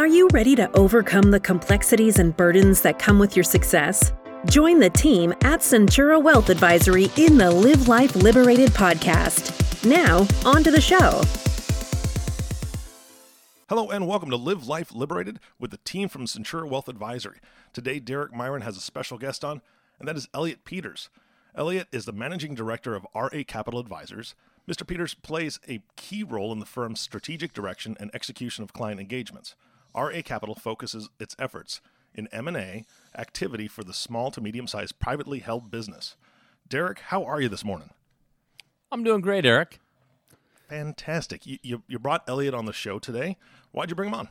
Are you ready to overcome the complexities and burdens that come with your success? Join the team at Centura Wealth Advisory in the Live Life Liberated podcast. Now, on to the show. Hello and welcome to Live Life Liberated with the team from Centura Wealth Advisory. Today, Derek Myron has a special guest on, and that is Elliot Peters. Elliot is the managing director of RA Capital Advisors. Mr. Peters plays a key role in the firm's strategic direction and execution of client engagements. RA Capital focuses its efforts in M&A activity for the small to medium-sized privately held business. Derek, how are you this morning? I'm doing great, Eric. Fantastic. You, you, you brought Elliot on the show today. Why'd you bring him on?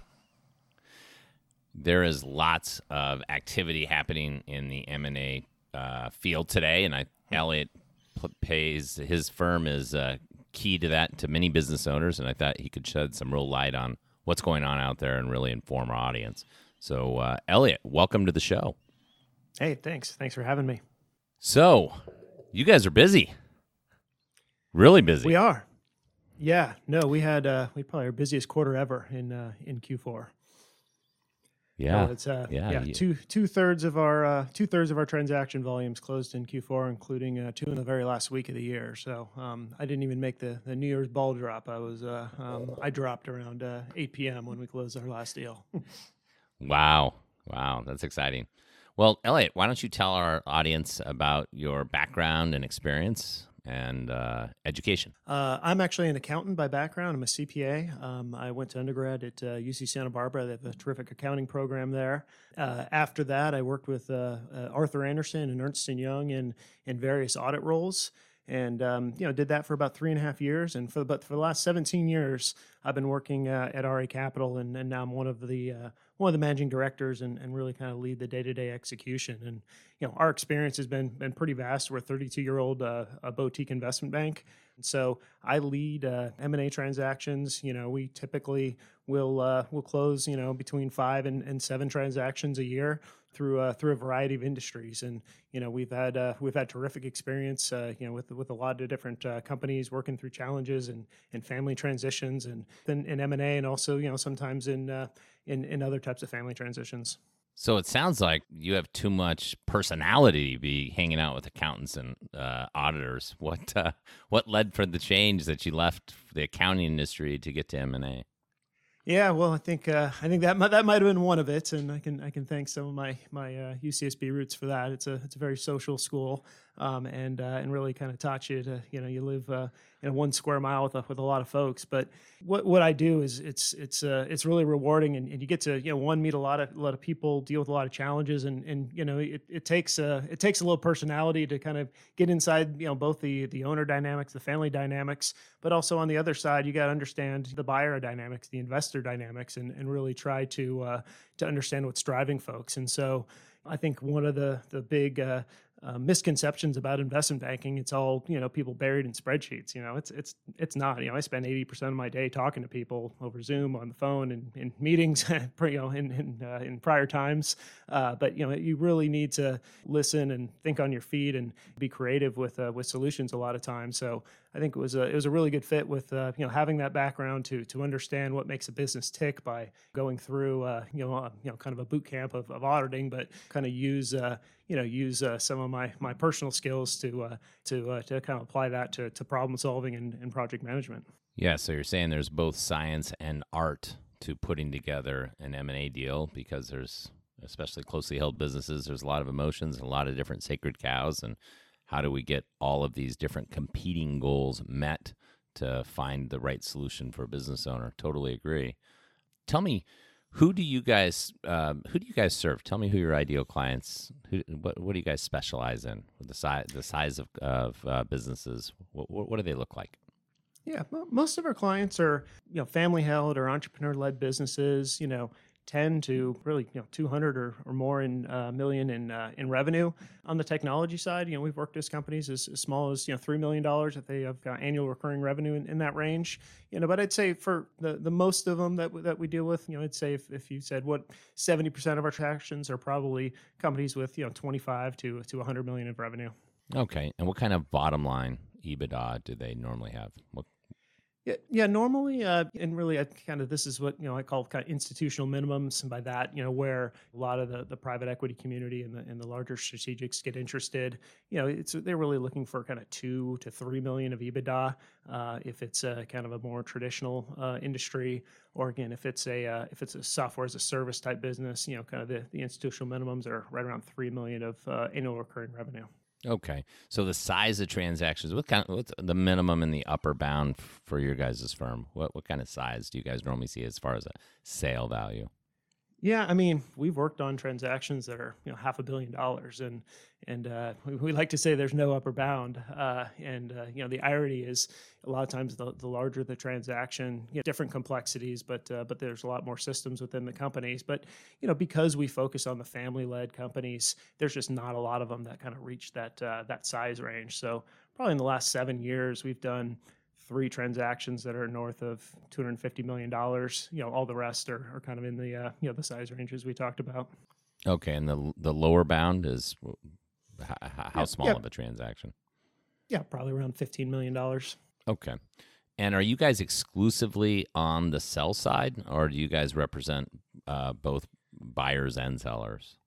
There is lots of activity happening in the M&A uh, field today, and I, Elliot p- pays his firm is uh, key to that to many business owners, and I thought he could shed some real light on what's going on out there and really inform our audience. So, uh, Elliot, welcome to the show. Hey, thanks. Thanks for having me. So, you guys are busy, really busy. We are. Yeah. No, we had uh, we probably our busiest quarter ever in uh, in Q4. Yeah, No, it's uh, yeah, yeah, you- two two thirds of our uh, two thirds of our transaction volumes closed in Q4, including uh, two in the very last week of the year. So um, I didn't even make the, the New Year's ball drop. I was uh, um, I dropped around uh, 8 p.m. when we closed our last deal. Wow. Wow. That's exciting. Well, Elliot, why don't you tell our audience about your background and experience and uh, education? Uh, I'm actually an accountant by background. I'm a CPA. Um, I went to undergrad at uh, UC Santa Barbara. They have a terrific accounting program there. Uh, after that, I worked with uh, uh, Arthur Andersen and Ernst and Young in in various audit roles, and um, you know did that for about three and a half years. And for but for the last 17 years, I've been working uh, at RA Capital, and, and now I'm one of the uh, one of the managing directors, and, and really kind of lead the day to day execution. And you know our experience has been been pretty vast. We're a 32 year old uh, a boutique investment bank. So I lead uh, M&A transactions. You know, we typically will uh, will close you know between five and, and seven transactions a year through uh, through a variety of industries. And you know, we've had uh, we've had terrific experience. Uh, you know, with with a lot of different uh, companies working through challenges and and family transitions, and then in M and A, and also you know sometimes in uh, in in other types of family transitions. So it sounds like you have too much personality to be hanging out with accountants and uh, auditors. What uh, what led for the change that you left the accounting industry to get to M and A? Yeah, well, I think uh, I think that might, that might have been one of it, and I can I can thank some of my my uh, UCSB roots for that. It's a it's a very social school, um, and uh, and really kind of taught you to you know you live uh, in a one square mile with a, with a lot of folks. But what what I do is it's it's uh, it's really rewarding, and, and you get to you know one meet a lot of a lot of people, deal with a lot of challenges, and and you know it, it takes uh, it takes a little personality to kind of get inside you know both the the owner dynamics, the family dynamics, but also on the other side you got to understand the buyer dynamics, the investor dynamics, and and really try to uh, to understand what's driving folks. And so I think one of the the big uh, uh, misconceptions about investment banking. It's all you know people buried in spreadsheets you know it's it's it's not you know i spend 80% of my day talking to people over zoom on the phone and in meetings you know in in, uh, in prior times. Uh, but you know you really need to listen and think on your feet and be creative with uh, with solutions a lot of times. So I think it was a it was a really good fit with uh, you know having that background to to understand what makes a business tick by going through uh, you know uh, you know kind of a boot camp of, of auditing, but kind of use uh, you know use uh, some of my my personal skills to uh, to to kind of apply that to, to problem solving and, and project management. Yeah, so you're saying there's both science and art to putting together an M&A deal because there's especially closely held businesses there's a lot of emotions and a lot of different sacred cows and how do we get all of these different competing goals met to find the right solution for a business owner? Totally agree. Tell me who do you guys um, who do you guys serve? Tell me who your ideal clients who what, what do you guys specialize in? The size the size of, of uh, businesses what, what, what do they look like? Yeah, mo- most of our clients are you know family held or entrepreneur led businesses. You know, 10 to really you know 200 or, or more in uh, million in uh, in revenue. On the technology side, you know we've worked with companies as, as small as you know three million dollars if they have uh, annual recurring revenue in, in that range. You know, but I'd say for the, the most of them that w- that we deal with, you know, I'd say if, if you said what 70 percent of our transactions are probably companies with you know 25 to to 100 million of revenue. Okay. And what kind of bottom line EBITDA do they normally have? What, Yeah, yeah. Normally, uh, and really, I kind of this is what you know I call kind of institutional minimums, and by that, you know, where a lot of the, the private equity community and the and the larger strategics get interested. You know, it's they're really looking for kind of two to three million of EBITDA uh, if it's a kind of a more traditional uh, industry, or again, if it's a uh, if it's a software as a service type business, you know, kind of the, the institutional minimums are right around three million of uh, annual recurring revenue. Okay, so the size of transactions, what kind, what's the minimum and the upper bound for your guys' firm? What what kind of size do you guys normally see as far as a sale value? Yeah, I mean, we've worked on transactions that are you know half a billion dollars, and and uh, we, we, like to say there's no upper bound. Uh, and uh, you know, the irony is a lot of times the, the larger the transaction, you know, different complexities, but uh, but there's a lot more systems within the companies. But you know, because we focus on the family-led companies, there's just not a lot of them that kind of reach that uh, that size range. So probably in the last seven years, we've done three transactions that are north of 250 million dollars. You know, all the rest are, are kind of in the uh, you know the size ranges we talked about. Okay, and the the lower bound is how, yeah, small yeah. of a transaction? Yeah, probably around 15 million dollars. Okay. And are you guys exclusively on the sell side, or do you guys represent uh, both buyers and sellers?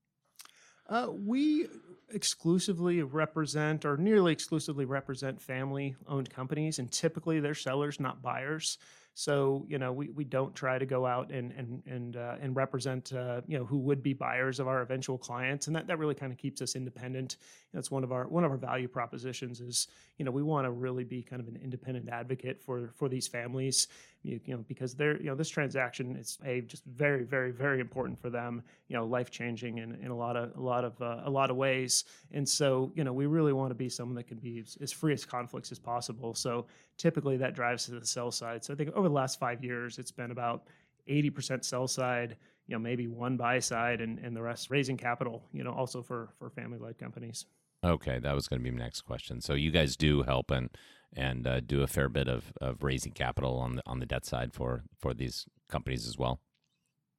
Uh, we exclusively represent or nearly exclusively represent family owned companies and typically they're sellers not buyers so you know we, we don't try to go out and and and uh, and represent uh, you know who would be buyers of our eventual clients, and that, that really kind of keeps us independent. That's one of our one of our value propositions is you know we want to really be kind of an independent advocate for for these families, you, know because they're you know this transaction is a just very very very important for them, you know life changing in, in a lot of a lot of uh, a lot of ways, and so you know we really want to be someone that can be as, as free as conflicts as possible. So typically that drives to the sell side. So I think over the last five years, it's been about 80% sell side, you know, maybe one buy side and, and the rest raising capital, you know, also for, for family led companies. Okay. That was going to be my next question. So you guys do help and, and uh, do a fair bit of, of raising capital on the, on the debt side for, for these companies as well.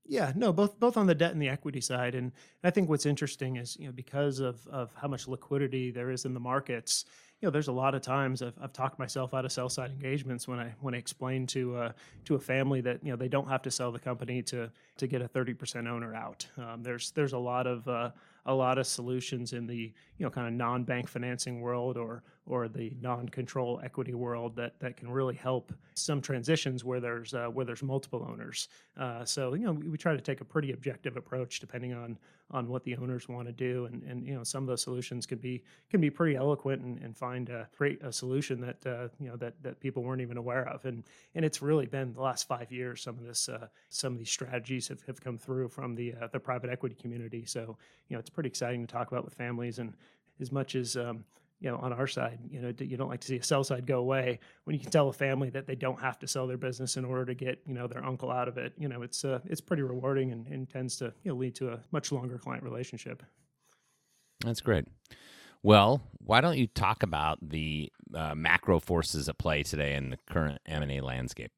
Yeah, no, both both on the debt and the equity side, and I think what's interesting is you know because of of how much liquidity there is in the markets, you know, there's a lot of times I've, I've talked myself out of sell side engagements when I when I explain to uh, to a family that you know they don't have to sell the company to to get a 30% owner out. Um, there's there's a lot of uh, a lot of solutions in the you know kind of non-bank financing world or or the non-control equity world that that can really help some transitions where there's uh, where there's multiple owners. Uh, so you know we, we, try to take a pretty objective approach depending on on what the owners want to do, and and you know some of those solutions can be can be pretty eloquent and, and find a a solution that uh, you know that that people weren't even aware of, and and it's really been the last five years some of this uh, some of these strategies have, have come through from the uh, the private equity community. So you know it's pretty exciting to talk about with families, and as much as um, you know, on our side, you know, you don't like to see a sell side go away when you can tell a family that they don't have to sell their business in order to get, you know, their uncle out of it. You know, it's uh, it's pretty rewarding and, and tends to you know lead to a much longer client relationship. That's great. Well, why don't you talk about the uh, macro forces at play today in the current M and A landscape?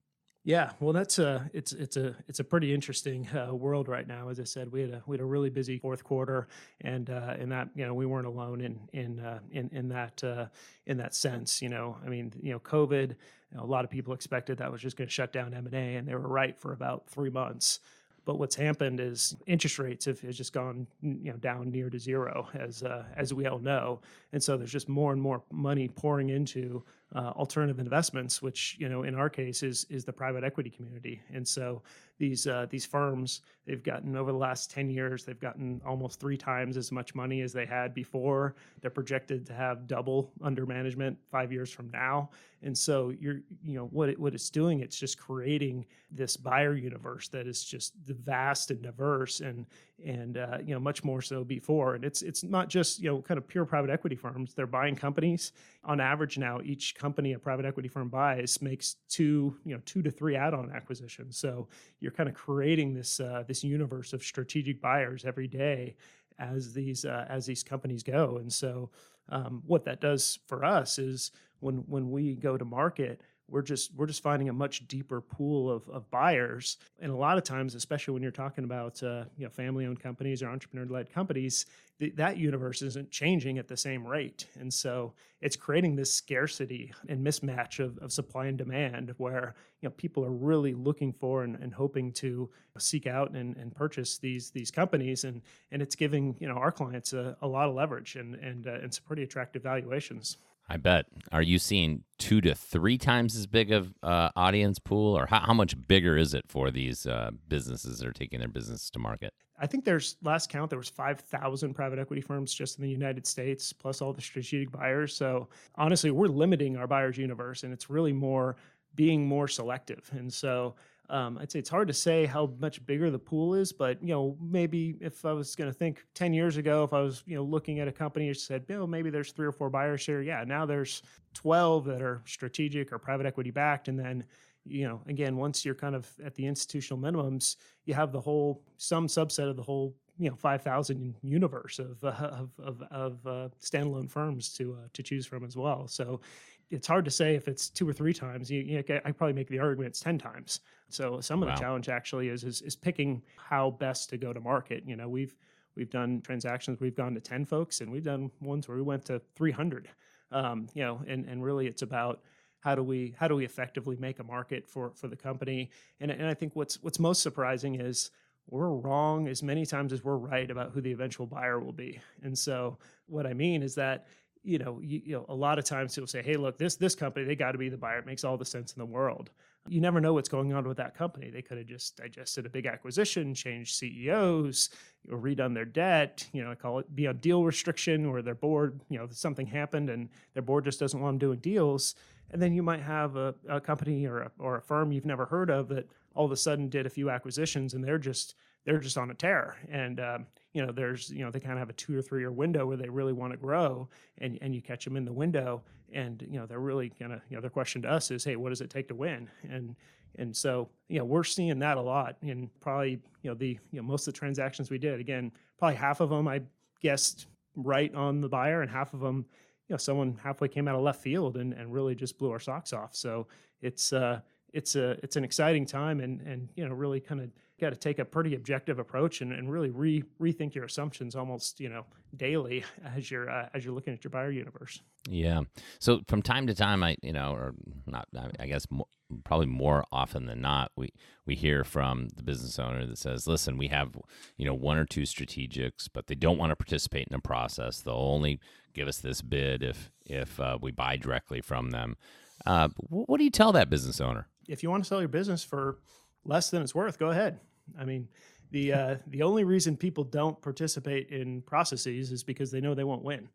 Yeah, well, that's a it's it's a it's a pretty interesting uh, world right now. As I said, we had a we had a really busy fourth quarter, and uh, in that you know we weren't alone in in uh, in in that uh, in that sense. You know, I mean, you know, COVID. You know, a lot of people expected that was just going to shut down M and A, and they were right for about three months. But what's happened is interest rates have, have just gone you know down near to zero, as uh, as we all know, and so there's just more and more money pouring into uh, alternative investments, which you know in our case is is the private equity community. And so these uh, these firms they've gotten over the last ten years they've gotten almost three times as much money as they had before. They're projected to have double under management five years from now. And so you're you know what it, what it's doing it's just creating this buyer universe that is just vast and diverse and and uh, you know much more so before. And it's it's not just you know kind of pure private equity firms. They're buying companies. On average, now each company a private equity firm buys makes two you know two to three add-on acquisitions. So you're kind of creating this uh, this universe of strategic buyers every day as these uh, as these companies go. And so um, what that does for us is when when we go to market we're just we're just finding a much deeper pool of, of buyers. And a lot of times especially when you're talking about uh, you know family owned companies or entrepreneur led companies th- that universe isn't changing at the same rate. And so it's creating this scarcity and mismatch of, of supply and demand where you know people are really looking for and, and hoping to seek out and, and purchase these these companies. And and it's giving you know our clients a, a lot of leverage and and, uh, and some pretty attractive valuations I bet. Are you seeing two to three times as big of uh, audience pool, or how, how, much bigger is it for these uh, businesses that are taking their business to market? I think there's last count there was 5,000 private equity firms just in the United States, plus all the strategic buyers. So honestly, we're limiting our buyers universe, and it's really more being more selective. And so um, I'd say it's hard to say how much bigger the pool is, but you know, maybe if I was going to think ten years ago, if I was you know looking at a company and said, "Bill, maybe there's three or four buyers here," yeah, now there's twelve that are strategic or private equity backed, and then you know, again, once you're kind of at the institutional minimums, you have the whole some subset of the whole you know 5000 universe of uh, of of, of uh, standalone firms to uh, to choose from as well. So it's hard to say if it's two or three times. You, you know, I probably make the argument it's ten times. So some of wow. the challenge actually is, is is picking how best to go to market. You know, we've we've done transactions we've gone to ten folks, and we've done ones where we went to three hundred. Um, you know, and and really it's about how do we how do we effectively make a market for for the company. And and I think what's what's most surprising is we're wrong as many times as we're right about who the eventual buyer will be. And so what I mean is that you know, you, you, know, a lot of times people say, "Hey, look, this this company, they got to be the buyer. It makes all the sense in the world." You never know what's going on with that company. They could have just digested a big acquisition, changed CEOs, or redone their debt. You know, I call it be on deal restriction, where their board, you know, something happened and their board just doesn't want them doing deals. And then you might have a, a company or a, or a firm you've never heard of that all of a sudden did a few acquisitions and they're just they're just on a tear. And um, you know, there's you know they kind of have a two or three year window where they really want to grow, and and you catch them in the window, and you know they're really gonna you know their question to us is, hey, what does it take to win? And and so you know we're seeing that a lot, and probably you know the you know most of the transactions we did, again, probably half of them I guessed right on the buyer, and half of them you know someone halfway came out of left field and, and really just blew our socks off so it's uh it's a it's an exciting time and and you know really kind of got to take a pretty objective approach and, and really re, rethink your assumptions almost you know daily as you're uh, as you're looking at your buyer universe. Yeah. So from time to time i you know or not i guess more, probably more often than not we we hear from the business owner that says listen we have you know one or two strategics but they don't want to participate in the process. They'll only give us this bid if if uh, we buy directly from them. Uh, what do you tell that business owner if you want to sell your business for less than it's worth, go ahead. I mean, the uh, the only reason people don't participate in processes is because they know they won't win.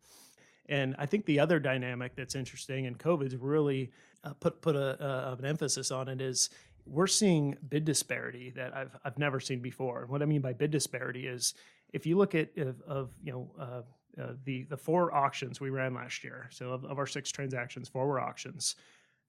And I think the other dynamic that's interesting, and COVID's really uh, put put a, uh, an emphasis on it, is we're seeing bid disparity that I've I've never seen before. What I mean by bid disparity is if you look at of, of you know uh, uh, the the four auctions we ran last year, so of, of our six transactions, four were auctions.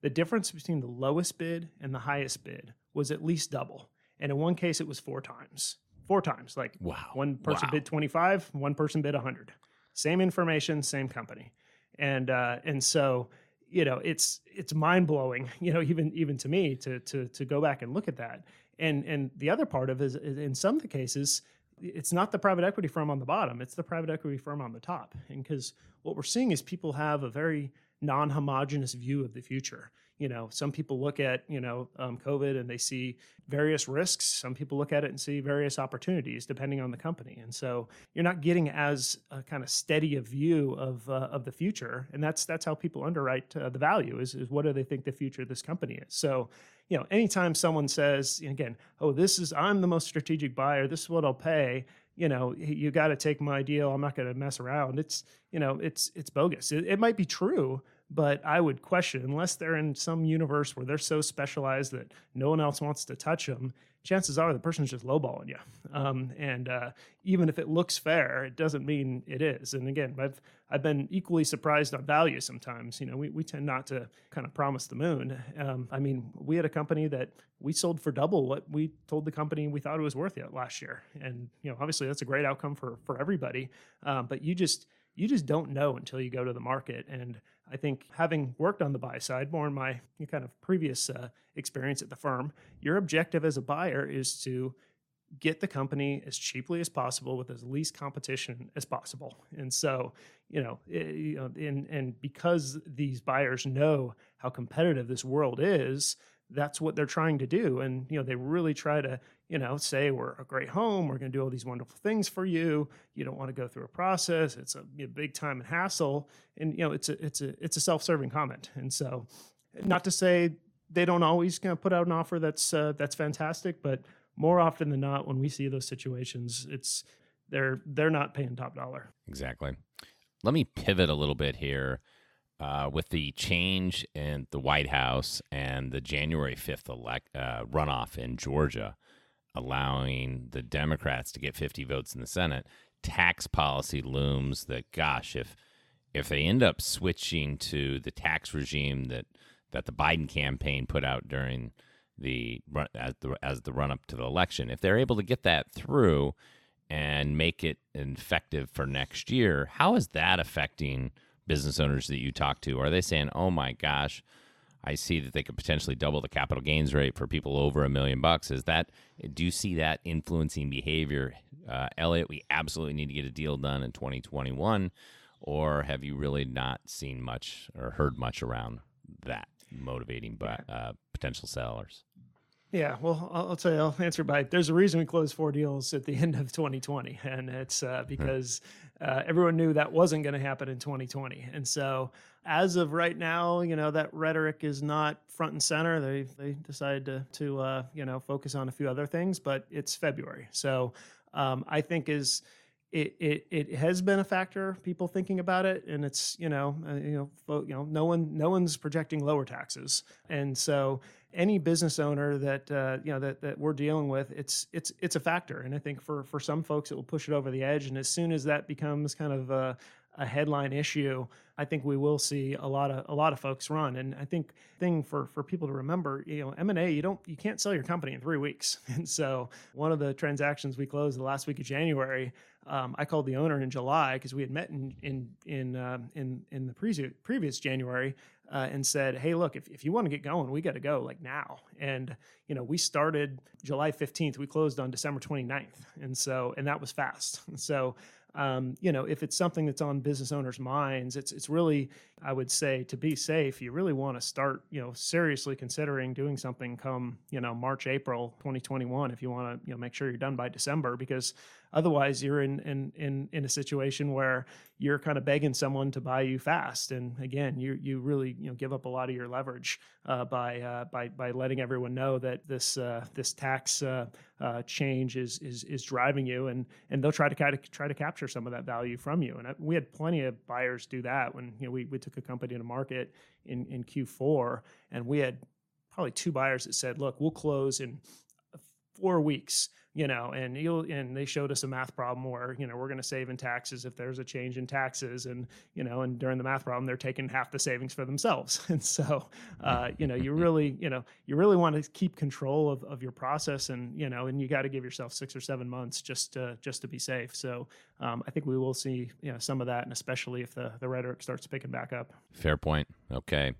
The difference between the lowest bid and the highest bid was at least double. And in one case, it was four times. Four times. Like wow. one person wow. bid 25, one person bid 100. Same information, same company. And uh, and so you know it's it's mind blowing you know even even to me to to to go back and look at that and and the other part of is in some of the cases it's not the private equity firm on the bottom it's the private equity firm on the top and because what we're seeing is people have a very non-homogenous view of the future. You know some people look at you know um, covid and they see various risks. Some people look at it and see various opportunities depending on the company. And so you're not getting as a kind of steady a view of uh, of the future. And that's that's how people underwrite uh, the value is, is what do they think the future of this company is. So you know anytime someone says again oh this is i'm the most strategic buyer. This is what i'll pay. You know you got to take my deal. I'm not going to mess around. It's you know it's it's bogus. It, it might be true but I would question unless they're in some universe where they're so specialized that no one else wants to touch them. Chances are the person's just lowballing you, um, and uh, even if it looks fair, it doesn't mean it is. And again, I've I've been equally surprised on value sometimes. You know, we, we tend not to kind of promise the moon. Um, I mean, we had a company that we sold for double what we told the company we thought it was worth yet last year, and you know, obviously that's a great outcome for for everybody. Um, but you just you just don't know until you go to the market and I think having worked on the buy side, more in my kind of previous uh, experience at the firm, your objective as a buyer is to get the company as cheaply as possible with as least competition as possible. And so, you know, it, eh, you know, and and because these buyers know how competitive this world is, that's what they're trying to do. And you know, they really try to, you know, say we're a great home, we're going to do all these wonderful things for you. You don't want to go through a process. It's a, big time and hassle. And you know, it's a it's a it's a self-serving comment. And so, not to say they don't always kind of put out an offer that's uh, that's fantastic, but more often than not, when we see those situations, it's they're they're not paying top dollar. Exactly. Let me pivot a little bit here. Uh, with the change in the White House and the January 5th elect, uh, runoff in Georgia, allowing the Democrats to get 50 votes in the Senate, tax policy looms that, gosh, if if they end up switching to the tax regime that, that the Biden campaign put out during the as the as the run up to the election. If they're able to get that through and make it effective for next year, how is that affecting business owners that you talk to? Are they saying, "Oh my gosh, I see that they could potentially double the capital gains rate for people over a million bucks"? Is that do you see that influencing behavior? Uh, Elliot, we absolutely need to get a deal done in 2021, or have you really not seen much or heard much around that motivating but uh, potential sellers? Yeah, well, I'll, I'll, tell you, I'll answer by there's a reason we closed four deals at the end of 2020, and it's uh, hmm. because uh, everyone knew that wasn't going to happen in 2020. And so, as of right now, you know, that rhetoric is not front and center. They they decided to to uh, you know focus on a few other things, but it's February, so um, I think is it, it it has been a factor people thinking about it and it's you know uh, you know you know no one no one's projecting lower taxes and so any business owner that uh, you know that, that we're dealing with it's it's it's a factor and i think for for some folks it will push it over the edge and as soon as that becomes kind of a, a headline issue I think we will see a lot of a lot of folks run. And I think thing for for people to remember, you know, M and A, you don't you can't sell your company in three weeks. And so one of the transactions we closed the last week of January, um, I called the owner in July because we had met in in in um, in, in the previous previous January. Uh, and said, "Hey, look, if, if you want to get going, we got to go like now." And you know, we started July 15th, we closed on December 29th, and so and that was fast. So um, you know, if it's something that's on business owners' minds, it's it's really, I would say, to be safe, you really want to start, you know, seriously considering doing something come, you know, March, April, 2021, if you want to, you know, make sure you're done by December, because Otherwise, you're in in in in a situation where you're kind of begging someone to buy you fast, and again, you you really you know give up a lot of your leverage uh, by uh, by by letting everyone know that this uh, this tax uh, uh, change is is is driving you, and and they'll try to kind of try to capture some of that value from you. And uh, we had plenty of buyers do that when you know we we took a company to market in in Q4, and we had probably two buyers that said, "Look, we'll close in." four weeks you know and you'll and they showed us a math problem where you know we're going to save in taxes if there's a change in taxes and you know and during the math problem they're taking half the savings for themselves. And so uh, you know you really you know you really want to keep control of, of your process and you know and you got to give yourself six or seven months just to just to be safe. So um, i think we will see you know some of that and especially if the the rhetoric starts picking back up. Fair point. Okay.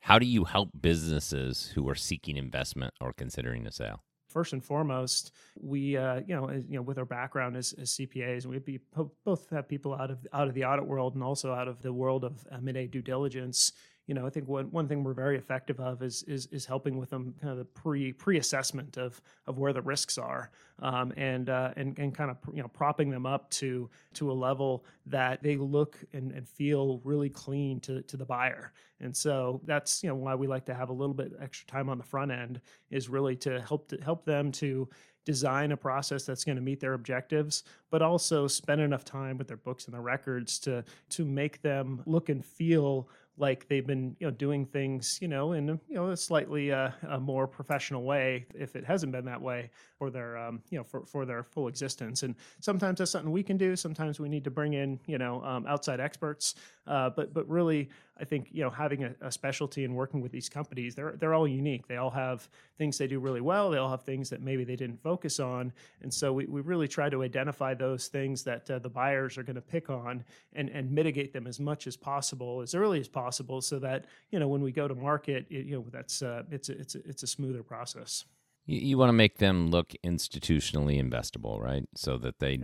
How do you help businesses who are seeking investment or considering a sale first and foremost, we, uh, you know, you know, with our background as, as CPAs, we be, both have people out of out of the audit world and also out of the world of M&A due diligence you know, I think one, one thing we're very effective of is is, is helping with them kind of the pre pre assessment of of where the risks are, um, and uh, and and kind of you know propping them up to to a level that they look and, and feel really clean to to the buyer. And so that's you know why we like to have a little bit extra time on the front end is really to help to help them to design a process that's going to meet their objectives, but also spend enough time with their books and their records to to make them look and feel like they've been you know doing things you know in you know a slightly uh, a more professional way if it hasn't been that way for their um, you know for, for their full existence. And sometimes that's something we can do. Sometimes we need to bring in you know um, outside experts. Uh, but but really I think you know having a, a, specialty and working with these companies they're they're all unique. They all have things they do really well. They all have things that maybe they didn't focus on. And so we, we really try to identify those things that uh, the buyers are going to pick on and and mitigate them as much as possible as early as possible possible, so that you know when we go to market, it, you know that's uh, it's a, it's a, it's a smoother process. You, you want to make them look institutionally investable, right? So that they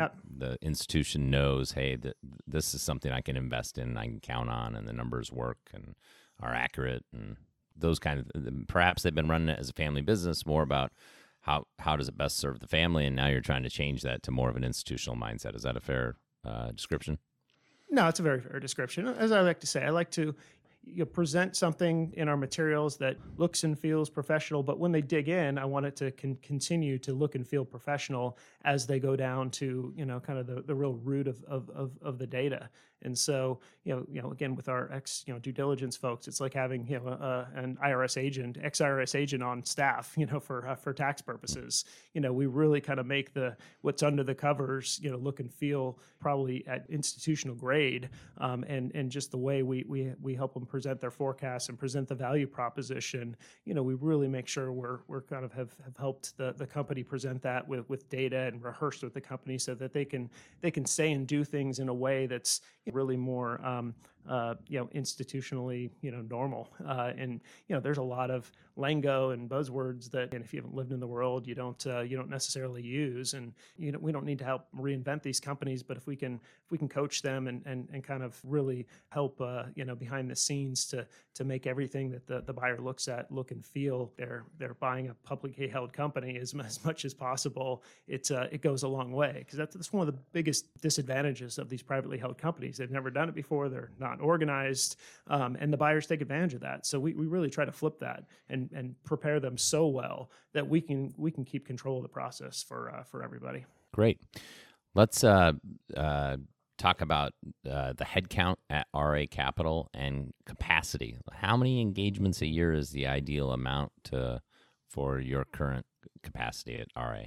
the institution knows, hey, th- this is something I can invest in, I can count on, and the numbers work and are accurate, and those kind of. Perhaps they've been running it as a family business, more about how how does it best serve the family, and now you're trying to change that to more of an institutional mindset. Is that a fair uh, description? No, it's a very fair description. As I like to say, I like to you know, present something in our materials that looks and feels professional, but when they dig in, I want it to con- continue to look and feel professional as they go down to you know kind of the, the real root of, of, of, of the data. And so you know you know again with our ex you know due diligence folks, it's like having you know a, an IRS agent, ex IRS agent on staff, you know for uh, for tax purposes. You know we really kind of make the what's under the covers you know look and feel probably at institutional grade, um, and and just the way we we we help them present their forecasts and present the value proposition. You know we really make sure we're we're kind of have, have helped the the company present that with with data and rehearsed with the company so that they can they can say and do things in a way that's really more um, uh, you know institutionally you know normal. Uh, and you know there's a lot of lingo and buzzwords that and if you haven't lived in the world you don't uh, you don't necessarily use. And you know we don't need to help reinvent these companies but if we can if we can coach them and and, and kind of really help uh, you know behind the scenes to to make everything that the, the buyer looks at look and feel they're they're buying a publicly held company as, as much as possible it uh, it goes a long way. Because that's, that's one of the biggest disadvantages of these privately held companies. They've never done it before. They're not organized um, and the buyers take advantage of that so we, we really try to flip that and and prepare them so well that we can we can keep control of the process for uh, for everybody Great. Let's uh, uh, talk about uh, the headcount at RA Capital and capacity. How many engagements a year is the ideal amount to, for your current capacity at RA?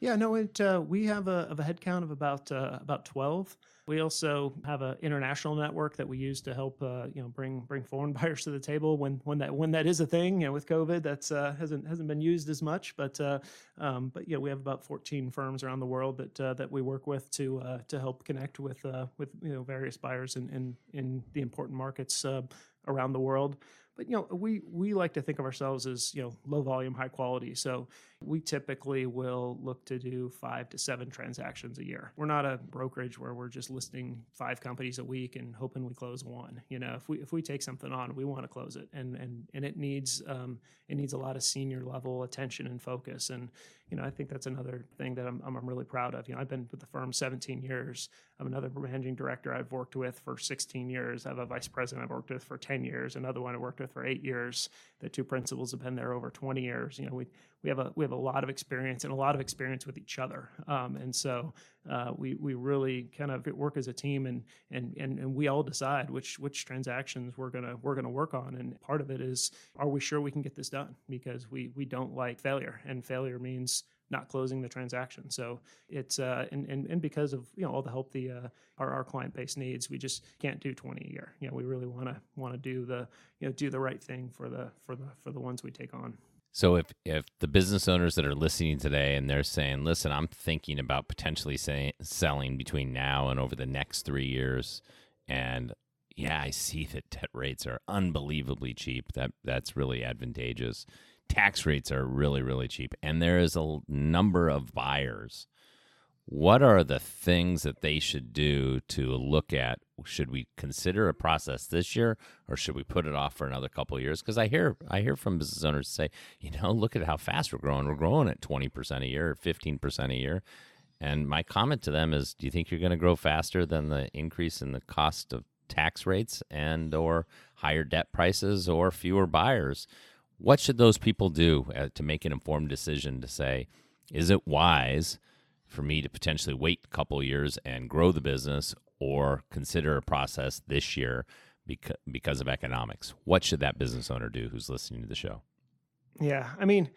Yeah, no, it uh, we have a of a head count of about uh, about twelve. We also have an international network that we use to help uh, you know bring bring foreign buyers to the table when when that when that is a thing. You know, with COVID, that's uh, hasn't hasn't been used as much, but uh, um, but yeah, we have about fourteen firms around the world that uh, that we work with to to help connect with with you know various buyers in in, in the important markets around the world. But you know, we we like to think of ourselves as you know low volume, high quality. So we typically will look to do five to seven transactions a year. We're not a brokerage where we're just listing five companies a week and hoping we close one. You know, if we if we take something on, we want to close it, and and and it needs um, it needs a lot of senior level attention and focus. And you know, I think that's another thing that I'm I'm really proud of. You know, I've been with the firm 17 years. I'm another managing director I've worked with for 16 years. I have a vice president I've worked with for 10 years. Another one I worked with for eight years. The two principals have been there over 20 years. You know, we we have a we have a lot of experience and a lot of experience with each other. Um, and so uh, we we really kind of work as a team and and and and we all decide which which transactions we're gonna we're gonna work on. And part of it is are we sure we can get this done because we we don't like failure and failure means not closing the transaction. So it's uh, and, and and because of you know all the help the uh, our our client base needs, we just can't do 20 a year. You know, we really want to want to do the you know do the right thing for the for the for the ones we take on. So if if the business owners that are listening today and they're saying, "Listen, I'm thinking about potentially say, selling between now and over the next 3 years," and yeah, I see that debt rates are unbelievably cheap. That that's really advantageous. Tax rates are really really cheap and there is a number of buyers. What are the things that they should do to look at? Should we consider a process this year or should we put it off for another couple of years? Because i hear i hear from business owners say you know look at how fast we're growing. We're growing at 20% a year or 15% a year. And my comment to them is do you think you're going to grow faster than the increase in the cost of tax rates and or higher debt prices or fewer buyers? What should those people do uh, to make an informed decision to say is it wise for me to potentially wait a couple years and grow the business or consider a process this year because, because of economics. What should that business owner do who's listening to the show? Yeah, I mean,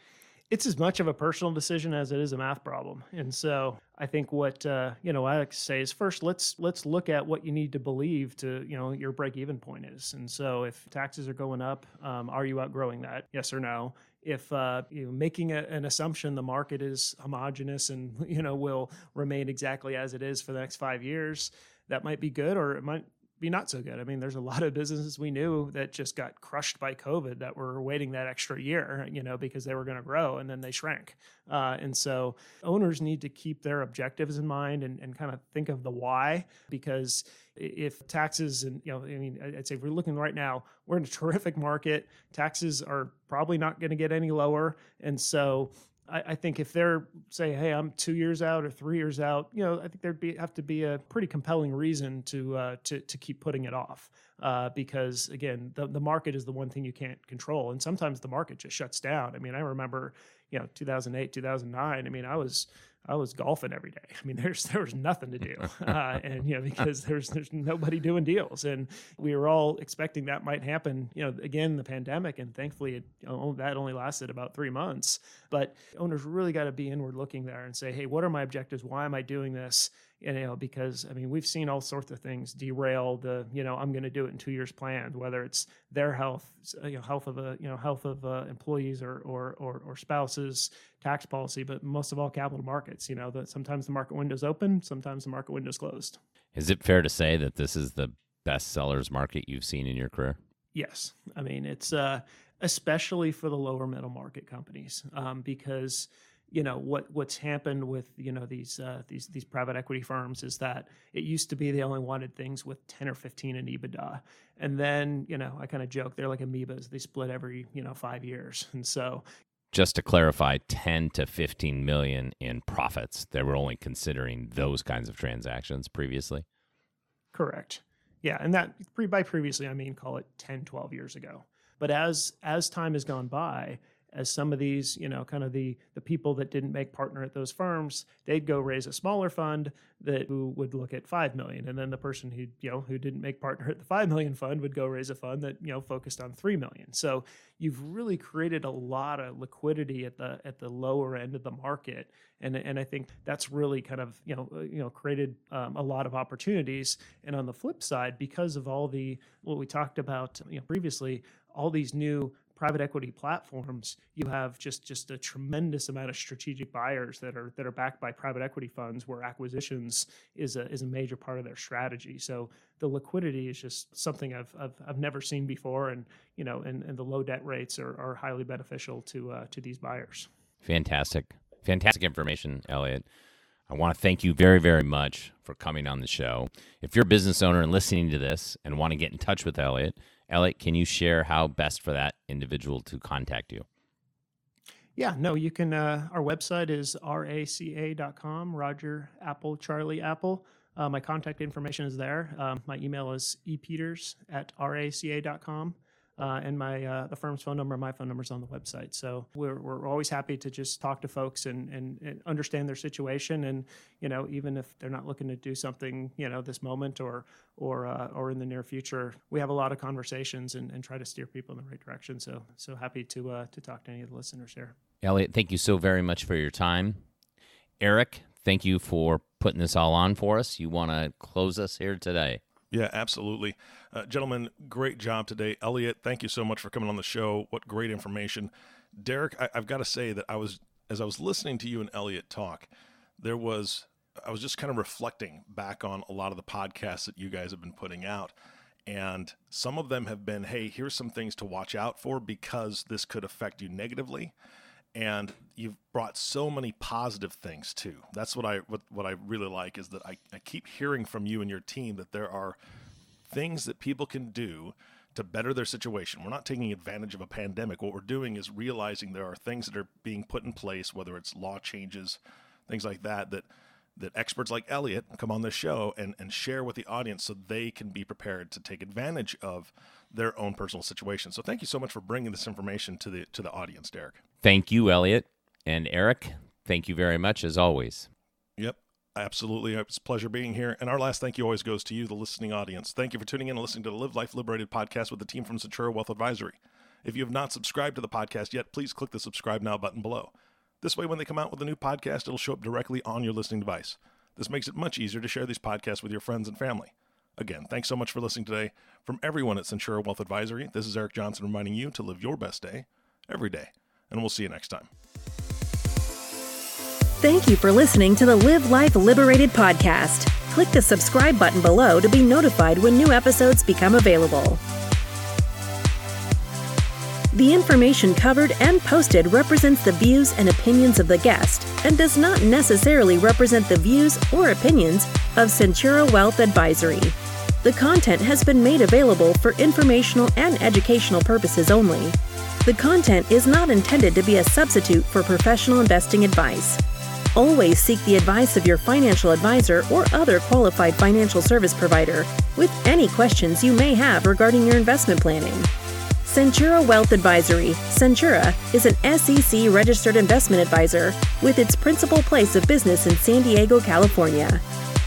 it's as much of a personal decision as it is a math problem. And so I think what uh, you know I like to say is first let's let's look at what you need to believe to you know your break even point is. And so if taxes are going up, um, are you outgrowing that? Yes or no? If uh, you know, making a, an assumption the market is homogenous and you know will remain exactly as it is for the next five years, that might be good, or it might be not so good. I mean, there's a lot of businesses we knew that just got crushed by COVID that were waiting that extra year, you know, because they were going to grow and then they shrank. Uh, and so owners need to keep their objectives in mind and, and kind of think of the why, because if taxes and, you know, I mean, I'd say if we're looking right now, we're in a terrific market. Taxes are probably not going to get any lower. And so I, I, think if they're say, hey, I'm two years out or three years out, you know, I think there'd be have to be a pretty compelling reason to uh, to to keep putting it off. Uh, because again, the, the market is the one thing you can't control, and sometimes the market just shuts down. I mean, I remember, you know, 2008, 2009. I mean, I was I was golfing every day. I mean, there's there was nothing to do, uh, and you know because there's there's nobody doing deals, and we were all expecting that might happen. You know, again the pandemic, and thankfully it, that only lasted about three months. But owners really got to be inward looking there and say, hey, what are my objectives? Why am I doing this? You know, because I mean, we've seen all sorts of things derail the, you know, I'm going to do it in two years planned whether it's their health, you know, health of a, you know, health of uh, employees or, or, or, or, spouses, tax policy, but most of all capital markets, you know, that sometimes the market window's open, sometimes the market window's closed. Is it fair to say that this is the best sellers market you've seen in your career? Yes. I mean, it's, uh, especially for the lower middle market companies, um, because, you know what what's happened with you know these uh, these these private equity firms is that it used to be they only wanted things with 10 or 15 in EBITDA. And then you know I kind of joke they're like amoebas. They split every you know 5 years. And so just to clarify 10 to 15 million in profits. They were only considering those kinds of transactions previously? Correct. Yeah and that by previously I mean call it 10 12 years ago. But as as time has gone by as some of these, you know, kind of the the people that didn't make partner at those firms, they'd go raise a smaller fund that who would look at five million, and then the person who you know who didn't make partner at the five million fund would go raise a fund that you know focused on three million. So you've really created a lot of liquidity at the at the lower end of the market, and and I think that's really kind of you know you know created um, a lot of opportunities. And on the flip side, because of all the what we talked about you know previously, all these new private equity platforms, you have just just a tremendous amount of strategic buyers that are that are backed by private equity funds, where acquisitions is a is a major part of their strategy. So the liquidity is just something I've I've, I've never seen before, and you know, and, and the low debt rates are, are highly beneficial to uh, to these buyers. Fantastic, fantastic information, Elliot. I want to thank you very, very much for coming on the show. If you're a business owner and listening to this and want to get in touch with Elliot, Elliot, can you share how best for that individual to contact you? Yeah, no, you can. Uh, our website is raca.com, Roger Apple, Charlie Apple. Uh, my contact information is there. Um, my email is epeters at raca.com uh, and my uh, the firm's phone number, my phone number is on the website. So we're, we're always happy to just talk to folks and, and, and, understand their situation, and you know even if they're not looking to do something you know this moment or or uh, or in the near future, we have a lot of conversations and, and try to steer people in the right direction. So so happy to uh, to talk to any of the listeners here. Elliot, thank you so very much for your time. Eric, thank you for putting this all on for us. You want to close us here today? Yeah, absolutely. Uh, gentlemen, great job today. Elliot, thank you so much for coming on the show. What great information. Derek, I, have got to say that I was, as I was listening to you and Elliot talk, there was, I was just kind of reflecting back on a lot of the podcasts that you guys have been putting out. And some of them have been, hey, here's some things to watch out for because this could affect you negatively and you've brought so many positive things too. That's what I what, what I really like is that I, I keep hearing from you and your team that there are things that people can do to better their situation. We're not taking advantage of a pandemic. What we're doing is realizing there are things that are being put in place, whether it's law changes, things like that, that that experts like Elliot come on the show and, and share with the audience so they can be prepared to take advantage of their own personal situation. So thank you so much for bringing this information to the to the audience, Derek. Thank you, Elliot and Eric. Thank you very much as always. Yep. Absolutely. It's a pleasure being here. And our last thank you always goes to you, the listening audience. Thank you for tuning in and listening to the Live Life Liberated podcast with the team from Centura Wealth Advisory. If you have not subscribed to the podcast yet, please click the subscribe now button below. This way, when they come out with a new podcast, it'll show up directly on your listening device. This makes it much easier to share these podcasts with your friends and family. Again, thanks so much for listening today. From everyone at Centura Wealth Advisory, this is Eric Johnson reminding you to live your best day every day. And we'll see you next time. Thank you for listening to the Live Life Liberated podcast. Click the subscribe button below to be notified when new episodes become available. The information covered and posted represents the views and opinions of the guest and does not necessarily represent the views or opinions of Centura Wealth Advisory. The content has been made available for informational and educational purposes only. The content is not intended to be a substitute for professional investing advice. Always seek the advice of your financial advisor or other qualified financial service provider with any questions you may have regarding your investment planning. Centura Wealth Advisory, Centura, is an SEC registered investment advisor with its principal place of business in San Diego, California.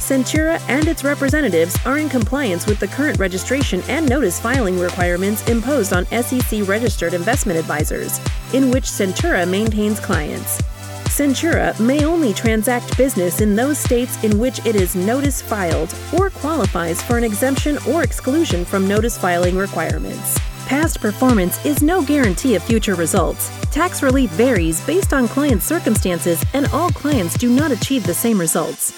Centura and its representatives are in compliance with the current registration and notice filing requirements imposed on SEC registered investment advisors, in which Centura maintains clients. Centura may only transact business in those states in which it is notice filed or qualifies for an exemption or exclusion from notice filing requirements. Past performance is no guarantee of future results. Tax relief varies based on client circumstances, and all clients do not achieve the same results.